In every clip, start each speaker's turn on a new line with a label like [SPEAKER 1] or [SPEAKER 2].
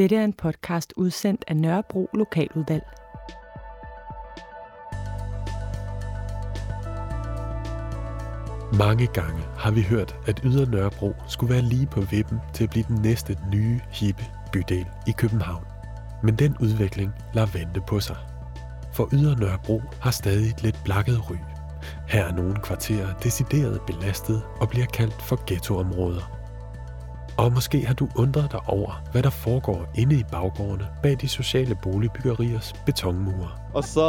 [SPEAKER 1] Dette er en podcast udsendt af Nørrebro Lokaludvalg.
[SPEAKER 2] Mange gange har vi hørt, at Yder Nørrebro skulle være lige på vippen til at blive den næste nye, hippe bydel i København. Men den udvikling lader vente på sig. For Yder Nørrebro har stadig et lidt blakket ry. Her er nogle kvarterer decideret belastet og bliver kaldt for ghettoområder. Og måske har du undret dig over, hvad der foregår inde i baggårdene bag de sociale boligbyggeriers betonmure.
[SPEAKER 3] Og så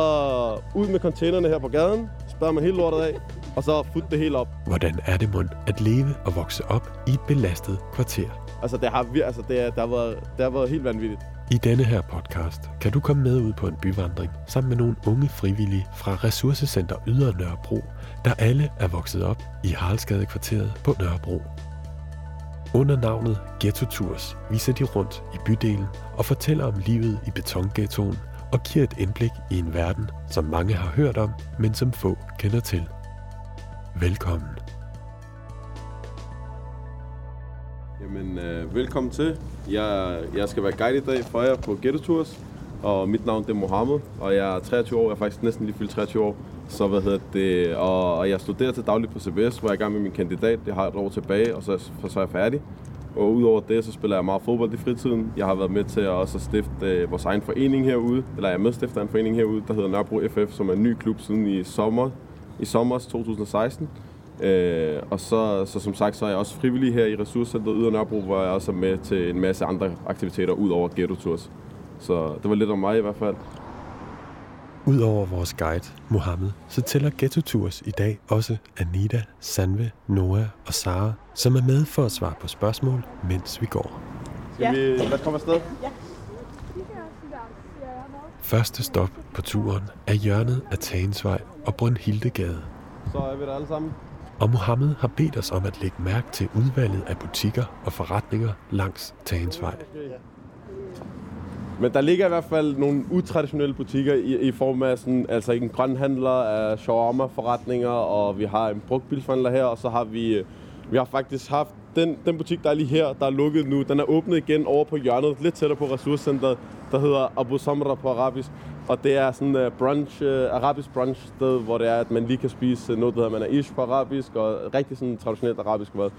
[SPEAKER 3] ud med containerne her på gaden, spørger man hele lortet af, og så fut det hele op.
[SPEAKER 2] Hvordan er det mund at leve og vokse op i et belastet kvarter?
[SPEAKER 3] Altså, det har, vir- altså, det, er, det, har været, det har været helt vanvittigt.
[SPEAKER 2] I denne her podcast kan du komme med ud på en byvandring sammen med nogle unge frivillige fra Ressourcecenter Ydre Nørrebro, der alle er vokset op i Haraldsgadekvarteret på Nørrebro. Under navnet Ghetto Tours viser de rundt i bydelen og fortæller om livet i betonghettoen og giver et indblik i en verden, som mange har hørt om, men som få kender til. Velkommen.
[SPEAKER 3] Jamen, øh, velkommen til. Jeg, jeg skal være guide i dag for jer på Ghetto Tours, og mit navn det er Mohammed, og jeg er 23 år. Jeg er faktisk næsten lige fyldt 23 år. Så hvad hedder det, og, og jeg studerer til daglig på CBS, hvor jeg er i gang med min kandidat. Jeg har et år tilbage, og så, så er jeg færdig. Og udover det, så spiller jeg meget fodbold i fritiden. Jeg har været med til at også stifte øh, vores egen forening herude, eller jeg er medstifter af en forening herude, der hedder Nørrebro FF, som er en ny klub siden i sommer, i sommer 2016. Øh, og så, så som sagt, så er jeg også frivillig her i Ressourcecenteret Yder Nørrebro, hvor jeg også er med til en masse andre aktiviteter ud over Ghetto Tours. Så det var lidt om mig i hvert fald.
[SPEAKER 2] Udover vores guide, Mohammed, så tæller Ghetto Tours i dag også Anita, Sanve, Noah og Sara, som er med for at svare på spørgsmål, mens vi går.
[SPEAKER 3] Skal ja. vi lad os komme afsted?
[SPEAKER 2] Første stop på turen er hjørnet af Tagensvej og Brøndhildegade.
[SPEAKER 3] Så er vi der alle sammen.
[SPEAKER 2] Og Mohammed har bedt os om at lægge mærke til udvalget af butikker og forretninger langs Tagensvej.
[SPEAKER 3] Men der ligger i hvert fald nogle utraditionelle butikker i, i form af sådan, altså en grønhandler af shawarma-forretninger, og vi har en brugtbilforhandler her, og så har vi, vi har faktisk haft den, den butik, der er lige her, der er lukket nu, den er åbnet igen over på hjørnet, lidt tættere på ressourcecenteret, der hedder Abu Samra på arabisk. Og det er sådan en brunch, uh, arabisk brunch sted, hvor det er, at man lige kan spise øh, noget, der hedder mana'ish på arabisk, og rigtig sådan traditionelt arabisk mad.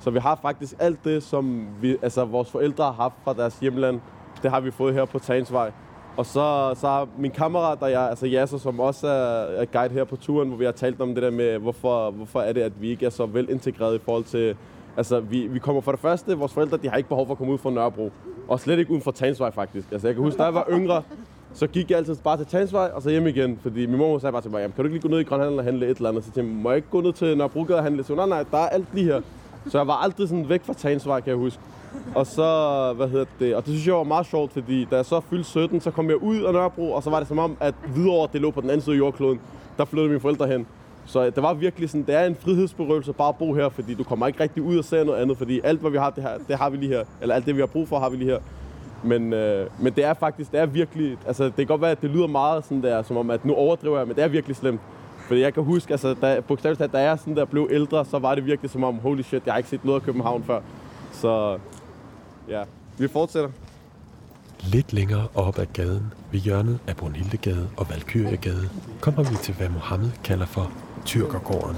[SPEAKER 3] Så vi har faktisk alt det, som vi, altså, vores forældre har haft fra deres hjemland, det har vi fået her på Tagensvej. Og så, så har min kammerat, der jeg, altså Yasser, som også er, er guide her på turen, hvor vi har talt om det der med, hvorfor, hvorfor er det, at vi ikke er så velintegreret i forhold til... Altså, vi, vi kommer for det første, vores forældre, de har ikke behov for at komme ud fra Nørrebro. Og slet ikke uden for Tagensvej, faktisk. Altså, jeg kan huske, da jeg var yngre, så gik jeg altid bare til Tagensvej og så hjem igen. Fordi min mor sagde bare til mig, kan du ikke lige gå ned i Grønhandel og handle et eller andet? Så jeg må jeg ikke gå ned til Nørrebrogade og handle? Så nej, nej, der er alt lige her. Så jeg var aldrig sådan væk fra Tagensvej, kan jeg huske. Og så, hvad hedder det, og det synes jeg var meget sjovt, fordi da jeg så fyldte 17, så kom jeg ud af Nørrebro, og så var det som om, at Hvidovre, det lå på den anden side af jordkloden. Der flyttede mine forældre hen. Så øh, det var virkelig sådan, det er en frihedsberøvelse bare at bo her, fordi du kommer ikke rigtig ud og ser noget andet, fordi alt, hvad vi har, det, her, det har vi lige her. Eller alt det, vi har brug for, har vi lige her. Men, øh, men det er faktisk, det er virkelig, altså det kan godt være, at det lyder meget sådan der, som om, at nu overdriver jeg, men det er virkelig slemt. Fordi jeg kan huske, altså, da, bogstaveligt talt, da jeg sådan der blev ældre, så var det virkelig som om, holy shit, jeg har ikke set noget af København før. Så ja, vi fortsætter.
[SPEAKER 2] Lidt længere op ad gaden, ved hjørnet af Brunhildegade og Valkyriegade, kommer vi til, hvad Mohammed kalder for Tyrkergården.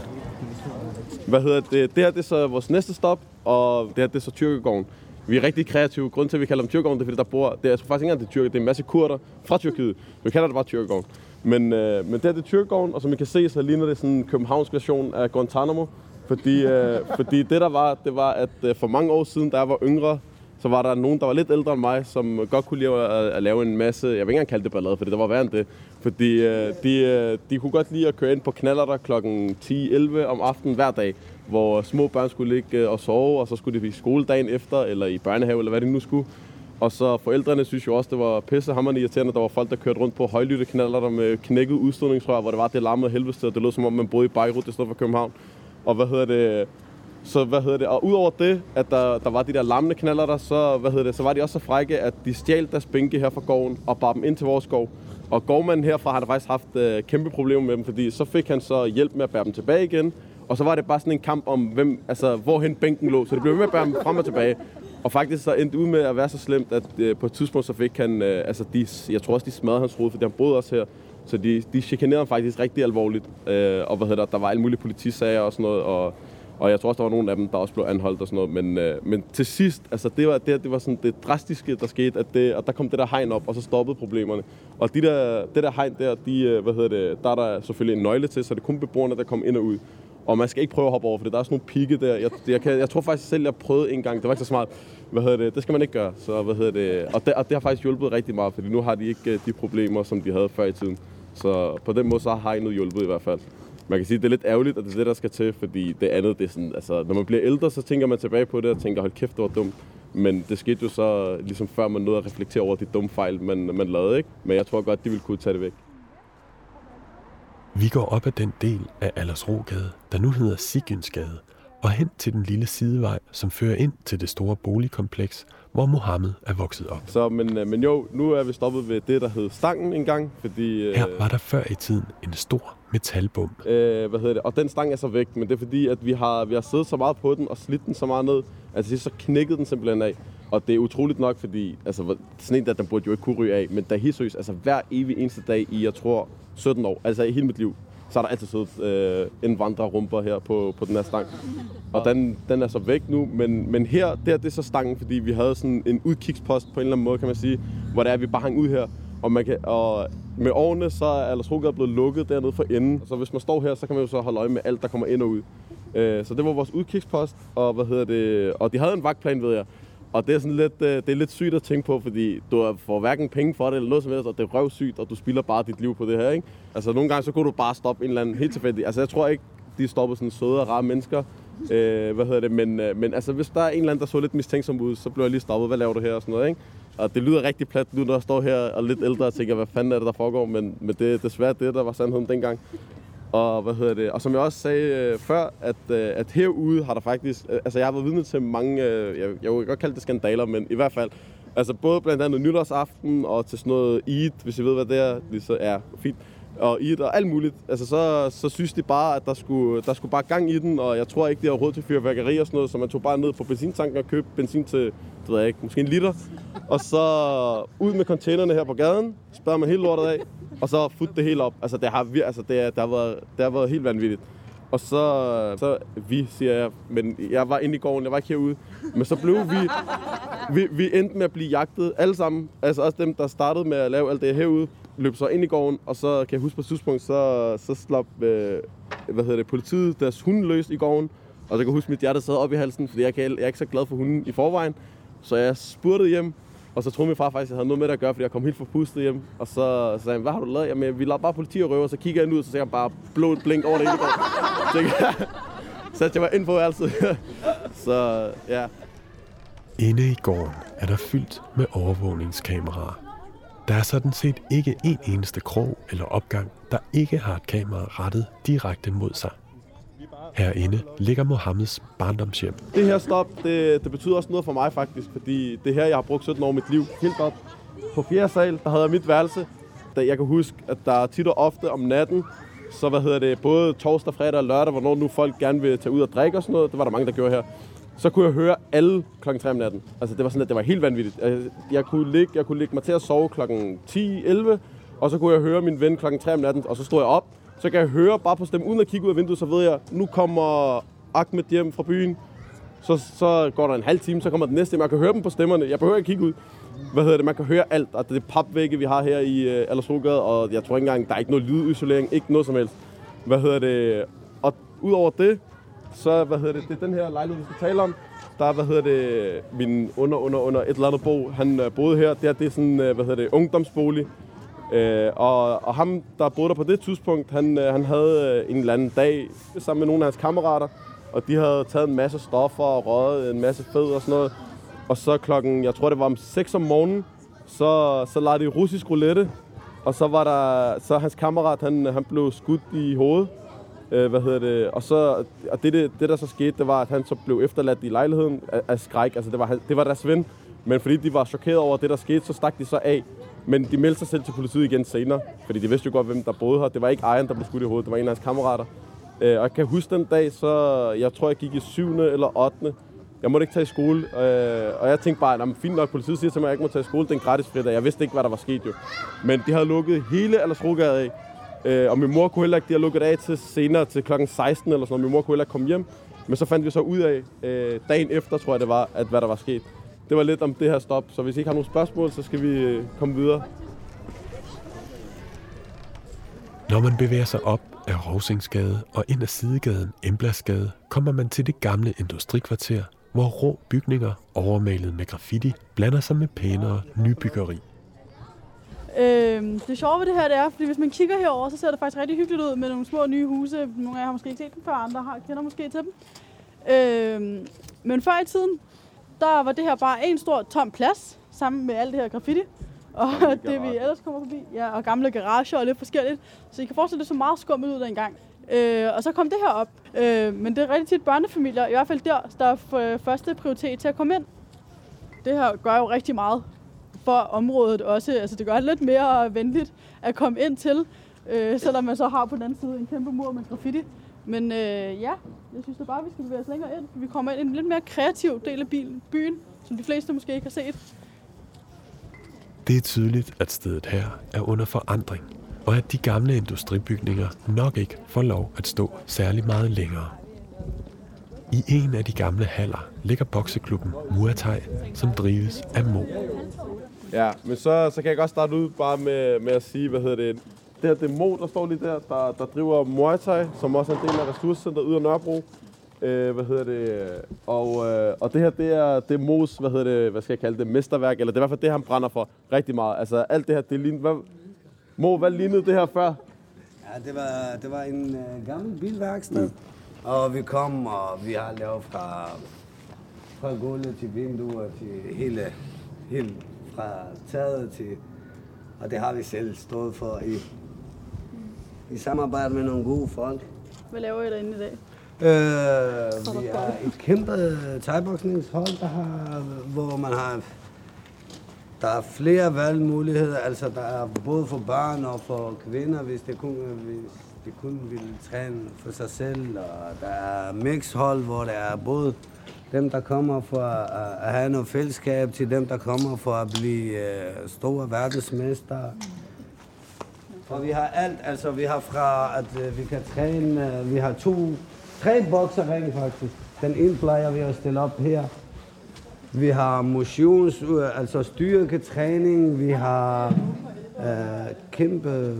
[SPEAKER 3] Hvad hedder det? Det her det er så vores næste stop, og det her det er så Tyrkergården. Vi er rigtig kreative. Grunden til, at vi kalder dem Tyrkergården, det er, fordi der bor... Det er altså faktisk ikke engang det er tyrker, det er en masse kurder fra Tyrkiet. Vi kalder det bare Tyrkergården. Men, øh, men det her det er og som I kan se, så ligner det sådan en københavnsk version af Guantanamo. Fordi, øh, fordi det der var, det var, at øh, for mange år siden, da jeg var yngre, så var der nogen, der var lidt ældre end mig, som godt kunne lide at, at lave en masse, jeg vil ikke engang kalde det ballade, for det var værre end det. Fordi øh, de, øh, de kunne godt lide at køre ind på knaller der klokken 10-11 om aftenen hver dag, hvor små børn skulle ligge øh, og sove, og så skulle de i skole dagen efter, eller i børnehave, eller hvad de nu skulle. Og så forældrene synes jo også, det var pissehammerende irriterende, at der var folk, der kørte rundt på højlytte knaller der med knækket udstødningsrør, hvor det var det larmede helvede, og det lød som om, man boede i Beirut i stedet for København. Og hvad hedder det, så hvad hedder det, og udover det, at der, der var de der lammende knaller der, så, hvad hedder det, så var de også så frække, at de stjal deres bænke her fra gården og bar dem ind til vores skov. Og gårdmanden herfra har faktisk haft øh, kæmpe problemer med dem, fordi så fik han så hjælp med at bære dem tilbage igen. Og så var det bare sådan en kamp om, hvem, altså, hvorhen bænken lå. Så det blev ved med at bære dem frem og tilbage. Og faktisk så endte ud med at være så slemt, at øh, på et tidspunkt så fik han, øh, altså de, jeg tror også, de smadrede hans hoved, fordi han boede også her. Så de, de chikanerede ham faktisk rigtig alvorligt. Øh, og hvad hedder der, der var alle mulige politisager og sådan noget, og, og jeg tror også, der var nogle af dem, der også blev anholdt og sådan noget. Men, øh, men til sidst, altså det var, det, det var sådan det drastiske, der skete, at, det, og der kom det der hegn op, og så stoppede problemerne. Og de der, det der hegn der, de, øh, hvad hedder det, der er der selvfølgelig en nøgle til, så det er kun beboerne, der kom ind og ud. Og man skal ikke prøve at hoppe over, for der er sådan nogle pigge der. Jeg, jeg, kan, jeg tror faktisk selv, jeg prøvede en gang. Det var ikke så smart. Hvad hedder det? Det skal man ikke gøre. Så, hvad hedder det? Og, det, og det har faktisk hjulpet rigtig meget, fordi nu har de ikke øh, de problemer, som de havde før i tiden. Så på den måde så har hegnet hjulpet i hvert fald. Man kan sige, at det er lidt ærgerligt, at det er det, der skal til, fordi det andet, det er sådan, altså, når man bliver ældre, så tænker man tilbage på det og tænker, hold kæft, det var dumt. Men det skete jo så, ligesom før man nåede at reflektere over de dumme fejl, man, man lavede, ikke? Men jeg tror godt, de ville kunne tage det væk.
[SPEAKER 2] Vi går op ad den del af Aldersrogade, der nu hedder Sigynsgade, og hen til den lille sidevej, som fører ind til det store boligkompleks, hvor Mohammed er vokset op.
[SPEAKER 3] Så, men, øh, men jo, nu er vi stoppet ved det, der hed Stangen engang, fordi...
[SPEAKER 2] Øh, Her var der før i tiden en stor metalbom.
[SPEAKER 3] Øh, hvad hedder det? Og den stang er så væk, men det er fordi, at vi har, vi har siddet så meget på den og slidt den så meget ned, at til så knækkede den simpelthen af. Og det er utroligt nok, fordi altså, sådan en der, den burde jo ikke kunne ryge af, men der er helt seriøst, altså hver evig eneste dag i, jeg tror, 17 år, altså i hele mit liv, så er der altid siddet øh, en vandrerumper her på, på den her stang. Og den, den er så væk nu, men, men her, der det er så stangen, fordi vi havde sådan en udkigspost på en eller anden måde, kan man sige, hvor det er, at vi bare hang ud her. Og, man kan, og med årene, så er Aldersrogade blevet lukket dernede for enden. Så hvis man står her, så kan man jo så holde øje med alt, der kommer ind og ud. Øh, så det var vores udkigspost, og hvad hedder det, og de havde en vagtplan, ved jeg. Og det er sådan lidt, øh, det er lidt sygt at tænke på, fordi du får hverken penge for det eller noget som helst, og det er røvsygt, og du spilder bare dit liv på det her, ikke? Altså nogle gange så kunne du bare stoppe en eller anden helt tilfældig. Altså jeg tror ikke, de stopper sådan søde og rare mennesker. Øh, hvad hedder det? Men, øh, men altså hvis der er en eller anden, der så lidt mistænksom ud, så bliver jeg lige stoppet. Hvad laver du her og sådan noget, ikke? Og det lyder rigtig plat nu, når jeg står her og lidt ældre og tænker, hvad fanden er det, der foregår? Men, men det er desværre det, der var sandheden dengang. Og, hvad hedder det? og som jeg også sagde øh, før, at, øh, at herude har der faktisk... Øh, altså jeg har været vidne til mange... Øh, jeg, jeg vil godt kalde det skandaler, men i hvert fald... Altså både blandt andet nytårsaften og til sådan noget Eid, hvis I ved, hvad det er. Det så er fint. Og i og alt muligt. Altså så, så synes de bare, at der skulle, der skulle bare gang i den, og jeg tror ikke, det er råd til fyrværkeri og sådan noget, så man tog bare ned på benzintanken og købte benzin til, det ved jeg ikke, måske en liter. Og så ud med containerne her på gaden, spørger man hele lortet af, og så fut det hele op. Altså, det har, altså, det, er, det, har været, det har været helt vanvittigt. Og så, så vi, siger jeg, men jeg var inde i gården, jeg var ikke herude. Men så blev vi, vi, vi endte med at blive jagtet alle sammen. Altså også dem, der startede med at lave alt det herude, løb så ind i gården, og så kan jeg huske på et tidspunkt, så, så slap øh, hvad hedder det, politiet deres hund løs i gården. Og så kan jeg huske, at mit hjerte sad op i halsen, fordi jeg, kan, jeg er ikke så glad for hunden i forvejen. Så jeg spurgte hjem, og så troede min far faktisk, at jeg havde noget med det at gøre, fordi jeg kom helt forpustet hjem. Og så, så sagde han, hvad har du lavet? Jamen, vi lavede bare politi og røver, og så kigger jeg ud, og så ser jeg bare blå blink over det hele går. så jeg var ind på altid. så ja.
[SPEAKER 2] Inde i gården er der fyldt med overvågningskameraer. Der er sådan set ikke en eneste krog eller opgang, der ikke har et kamera rettet direkte mod sig. Herinde ligger Mohammeds barndomshjem.
[SPEAKER 3] Det her stop, det, det betyder også noget for mig faktisk, fordi det her, jeg har brugt 17 år af mit liv. Helt op på fjerde sal, der havde jeg mit værelse. Da jeg kan huske, at der tit og ofte om natten, så hvad hedder det, både torsdag, fredag og lørdag, hvornår nu folk gerne vil tage ud og drikke og sådan noget, det var der mange, der gjorde her, så kunne jeg høre alle klokken 3 om natten. Altså det var sådan, at det var helt vanvittigt. Altså, jeg kunne ligge, jeg kunne ligge mig til at sove klokken 10, 11, og så kunne jeg høre min ven klokken 3 om natten, og så stod jeg op, så kan jeg høre bare på stemmen, uden at kigge ud af vinduet, så ved jeg, nu kommer Ahmed hjem fra byen. Så, så går der en halv time, så kommer den næste. Man kan høre dem på stemmerne. Jeg behøver ikke kigge ud. Hvad hedder det? Man kan høre alt. Og det er papvægge, vi har her i øh, Aldersrogade, og jeg tror ikke engang, der er ikke noget lydisolering, ikke noget som helst. Hvad hedder det? Og udover det, så hvad hedder det, det er den her lejlighed, vi skal tale om. Der er, hvad hedder det, min under, under, under et eller andet bo, han øh, boede her. Det er, det er sådan, øh, hvad hedder det, ungdomsbolig. Øh, og, og ham, der boede der på det tidspunkt, han, øh, han havde øh, en eller anden dag sammen med nogle af hans kammerater, og de havde taget en masse stoffer og røget en masse fed og sådan noget. Og så klokken, jeg tror det var om 6 om morgenen, så, så lavede de russisk roulette, og så var der, så hans kammerat, han, han blev skudt i hovedet. Øh, hvad hedder det? Og, så, og det, det, det, der så skete, det var, at han så blev efterladt i lejligheden af, af skræk. Altså, det var, det var deres ven. Men fordi de var chokeret over det, der skete, så stak de så af. Men de meldte sig selv til politiet igen senere, fordi de vidste jo godt, hvem der boede her. Det var ikke ejeren, der blev skudt i hovedet, det var en af hans kammerater. Øh, og jeg kan huske den dag, så jeg tror, jeg gik i 7. eller 8. jeg måtte ikke tage i skole. Øh, og jeg tænkte bare, at fint nok, politiet siger til mig, at jeg ikke må tage i skole. Det er en gratis fridag. Jeg vidste ikke, hvad der var sket jo. Men de havde lukket hele Aldersrogade af. Øh, og min mor kunne heller ikke, de har lukket af til senere til klokken 16 eller sådan noget. Min mor kunne heller ikke komme hjem. Men så fandt vi så ud af, øh, dagen efter tror jeg det var, at hvad der var sket. Det var lidt om det her stop, så hvis I ikke har nogen spørgsmål, så skal vi øh, komme videre.
[SPEAKER 2] Når man bevæger sig op af Rosingsgade og ind ad sidegaden Emblasgade, kommer man til det gamle industrikvarter, hvor rå bygninger overmalet med graffiti blander sig med pænere nybyggeri.
[SPEAKER 4] Øh, det sjove ved det her, det er, fordi hvis man kigger herover, så ser det faktisk rigtig hyggeligt ud med nogle små nye huse. Nogle af jer har måske ikke set dem før, andre har, kender måske til dem. Øh, men før i tiden, der var det her bare en stor tom plads, sammen med alt det her graffiti. Og det vi ellers kommer forbi, ja, og gamle garager og lidt forskelligt. Så I kan forestille, det så meget skummelt ud dengang. Øh, og så kom det her op. Øh, men det er rigtig tit børnefamilier, i hvert fald der, der er første prioritet til at komme ind. Det her gør jo rigtig meget for området også. Altså det gør det lidt mere venligt at komme ind til, øh, selvom man så har på den anden side en kæmpe mur med graffiti. Men øh, ja, jeg synes da bare, at vi skal bevæge os længere ind. Vi kommer ind i en lidt mere kreativ del af byen, som de fleste måske ikke har set.
[SPEAKER 2] Det er tydeligt, at stedet her er under forandring, og at de gamle industribygninger nok ikke får lov at stå særlig meget længere. I en af de gamle haller ligger bokseklubben Muay Thai, som drives af Mo.
[SPEAKER 3] Ja, men så, så kan jeg godt starte ud bare med, med at sige, hvad hedder det, det her det er Mo, der står lige der, der, der driver Muay Thai, som også er en del af ressourcecenteret Yder Nørrebro. Øh, hvad hedder det? Og, øh, og det her, det er, det er Mos, hvad hedder det, hvad skal jeg kalde det, mesterværk, eller det er i hvert fald det, han brænder for rigtig meget. Altså alt det her, det ligner, hvad, Mo, hvad lignede det her før?
[SPEAKER 5] Ja, det var, det var en øh, gammel bilværksted, mm. og vi kom, og vi har lavet fra, fra gulvet til vinduer til hele, hele fra taget til, og det har vi selv stået for i, i samarbejde med nogle gode folk.
[SPEAKER 4] Hvad laver I derinde i dag?
[SPEAKER 5] Øh, vi er et kæmpe thaiboksningshold, der har, hvor man har der er flere valgmuligheder, altså der er både for børn og for kvinder, hvis det kun, hvis de kun vil træne for sig selv. Og der er mixhold, hvor der er både dem, der kommer for at have noget fællesskab, til dem, der kommer for at blive øh, store verdensmester. For vi har alt, altså vi har fra, at øh, vi kan træne, øh, vi har to, tre bokserringe faktisk. Den ene plejer vi at stille op her. Vi har motions, øh, altså styrketræning, vi har øh, kæmpe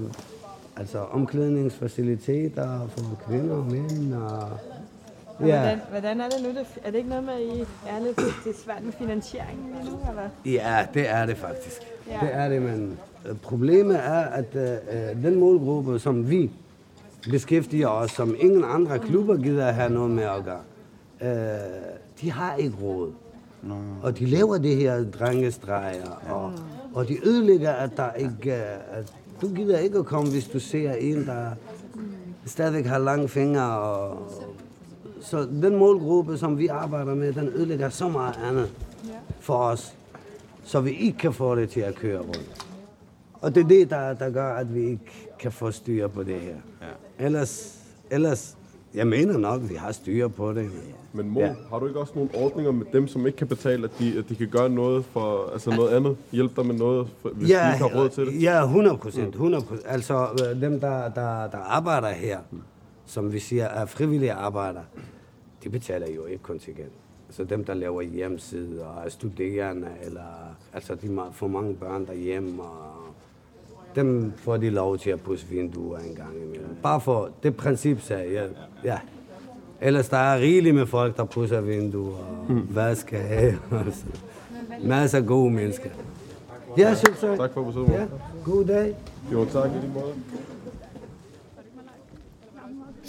[SPEAKER 5] altså omklædningsfaciliteter for kvinder og mænd. Og,
[SPEAKER 6] ja. hvordan, hvordan er det nu? Er det ikke noget med, at I er lidt det er svært med finansieringen lige nu? Eller?
[SPEAKER 5] Ja, det er det faktisk. Ja. Det er det, men øh, problemet er, at øh, den målgruppe, som vi beskæftiger os, som ingen andre klubber gider have noget med at gøre, øh, de har ikke råd. No. Og de laver det her drengestreger, ja. og, og de ødelægger, at der ikke at du gider ikke at komme, hvis du ser en, der stadigvæk har lange fingre. Og, så den målgruppe, som vi arbejder med, den ødelægger så meget andet for os, så vi ikke kan få det til at køre rundt. Og det er det, der, der gør, at vi ikke kan få styr på det her. Ja. Ellers, ellers jeg mener nok, at vi har styr på det.
[SPEAKER 3] Men Mo, ja. har du ikke også nogle ordninger med dem, som ikke kan betale, at de, at de kan gøre noget for altså noget andet? Hjælpe dig med noget, hvis ja, de ikke har råd til det?
[SPEAKER 5] Ja, 100 procent. 100 Altså øh, dem, der, der, der arbejder her, som vi siger er frivillige arbejdere, de betaler jo ikke kontingent. Altså dem, der laver hjemmeside og er studerende, eller altså de får mange børn derhjemme, og dem får de lov til at pusse vinduer en gang imellem. Bare for det princip, sagde jeg. Ja. Ellers der er rigeligt med folk, der pusser vinduer og mm. vasker af. Altså. Masser af gode mennesker. Ja, selv tak.
[SPEAKER 3] Tak for besøget. Ja.
[SPEAKER 5] God dag.
[SPEAKER 3] Jo, tak i lige måde.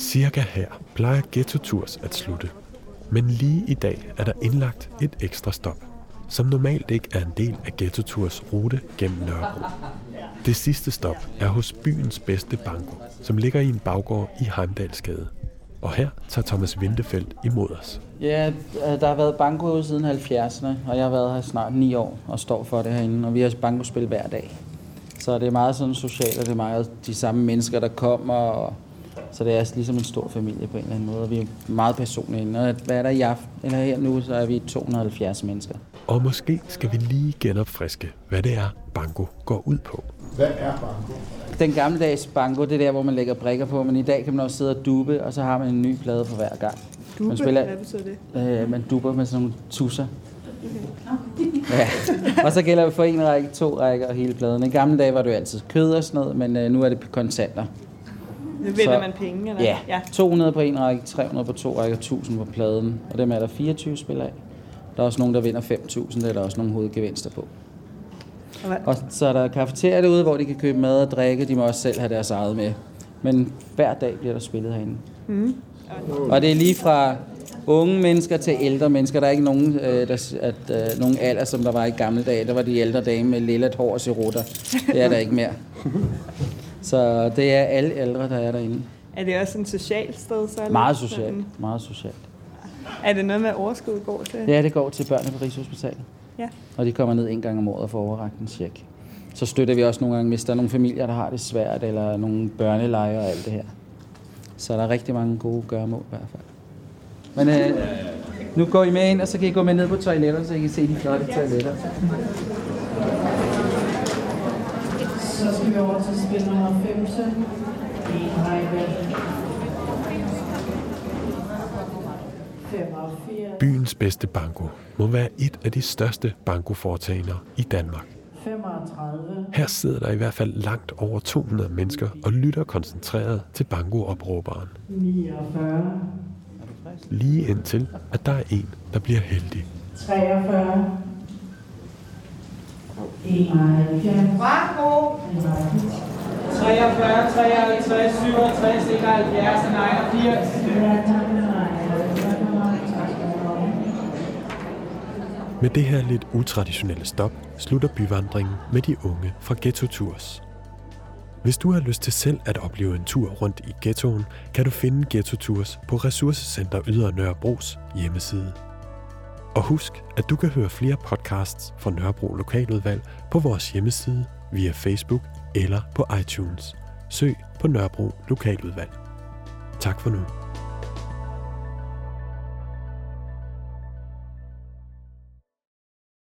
[SPEAKER 2] Cirka her plejer Ghetto Tours at slutte. Men lige i dag er der indlagt et ekstra stop, som normalt ikke er en del af Ghetto Tours rute gennem Nørrebro. Det sidste stop er hos byens bedste banko, som ligger i en baggård i Heimdalsgade. Og her tager Thomas Vintefeldt imod os.
[SPEAKER 7] Ja, øh, der har været banko siden 70'erne, og jeg har været her snart 9 år og står for det herinde, og vi har bankospil hver dag. Så det er meget sådan socialt, og det er meget de samme mennesker, der kommer, og så det er ligesom en stor familie på en eller anden måde, og vi er meget personlige. Når, hvad er der i aften, eller her nu, så er vi 270 mennesker.
[SPEAKER 2] Og måske skal vi lige genopfriske, hvad det er, banko går ud på.
[SPEAKER 8] Hvad er banko?
[SPEAKER 7] Den gammeldags banko, det er der, hvor man lægger brikker på, men i dag kan man også sidde og dube, og så har man en ny plade for hver gang.
[SPEAKER 6] Dube?
[SPEAKER 7] Man spiller,
[SPEAKER 6] Hvad betyder det?
[SPEAKER 7] øh, man duber med sådan nogle tusser. Ja. Og så gælder det for en række, to rækker og hele pladen. I gamle dage var det jo altid kød og sådan noget, men øh, nu er det kontanter.
[SPEAKER 6] Nu vinder man penge, eller?
[SPEAKER 7] Ja,
[SPEAKER 6] ja.
[SPEAKER 7] 200 på en række, 300 på to rækker, 1000 på pladen. Og dem er der 24 spil af. Der er også nogen, der vinder 5.000, det er der også nogle hovedgevinster på.
[SPEAKER 6] Og hvad-
[SPEAKER 7] Og så er der kafeteria derude, hvor de kan købe mad og drikke. De må også selv have deres eget med. Men hver dag bliver der spillet herinde.
[SPEAKER 6] Mm.
[SPEAKER 7] Og det er lige fra unge mennesker til ældre mennesker. Der er ikke nogen, øh, der, at, øh, nogen alder, som der var i gamle dage. Der var de ældre dame med lille hår og serutter. Det er der ikke mere. Så det er alle ældre, der er derinde.
[SPEAKER 6] Er det også en socialt sted? Så
[SPEAKER 7] Meget
[SPEAKER 6] sådan?
[SPEAKER 7] socialt. Meget socialt.
[SPEAKER 6] Er det noget med, at overskud går til?
[SPEAKER 7] Ja, det går til børnene på Rigshospitalet.
[SPEAKER 6] Ja.
[SPEAKER 7] Og de kommer ned en gang om året og får overragt en check. Så støtter vi også nogle gange, hvis der er nogle familier, der har det svært, eller nogle børnelejre og alt det her. Så der er rigtig mange gode gørmål i hvert fald. Men øh, nu går I med ind, og så kan I gå med ned på toiletterne, så I kan se de flotte toiletter.
[SPEAKER 9] Så skal vi over til spil nummer 15. En række. 85.
[SPEAKER 2] Byens bedste banko må være et af de største bankoforetagender i Danmark.
[SPEAKER 9] 35.
[SPEAKER 2] Her sidder der i hvert fald langt over 200 mennesker og lytter koncentreret til bankoopråberen.
[SPEAKER 9] 49.
[SPEAKER 2] Lige indtil, at der er en, der bliver heldig.
[SPEAKER 9] 43. 71.
[SPEAKER 6] Bravo!
[SPEAKER 7] 43, 53, 67, 71, 89.
[SPEAKER 2] Med det her lidt utraditionelle stop slutter byvandringen med de unge fra Ghetto Tours. Hvis du har lyst til selv at opleve en tur rundt i ghettoen, kan du finde Ghetto Tours på Ressourcecenter Ydre Nørrebros hjemmeside. Og husk, at du kan høre flere podcasts fra Nørrebro Lokaludvalg på vores hjemmeside via Facebook eller på iTunes. Søg på Nørrebro Lokaludvalg. Tak for nu.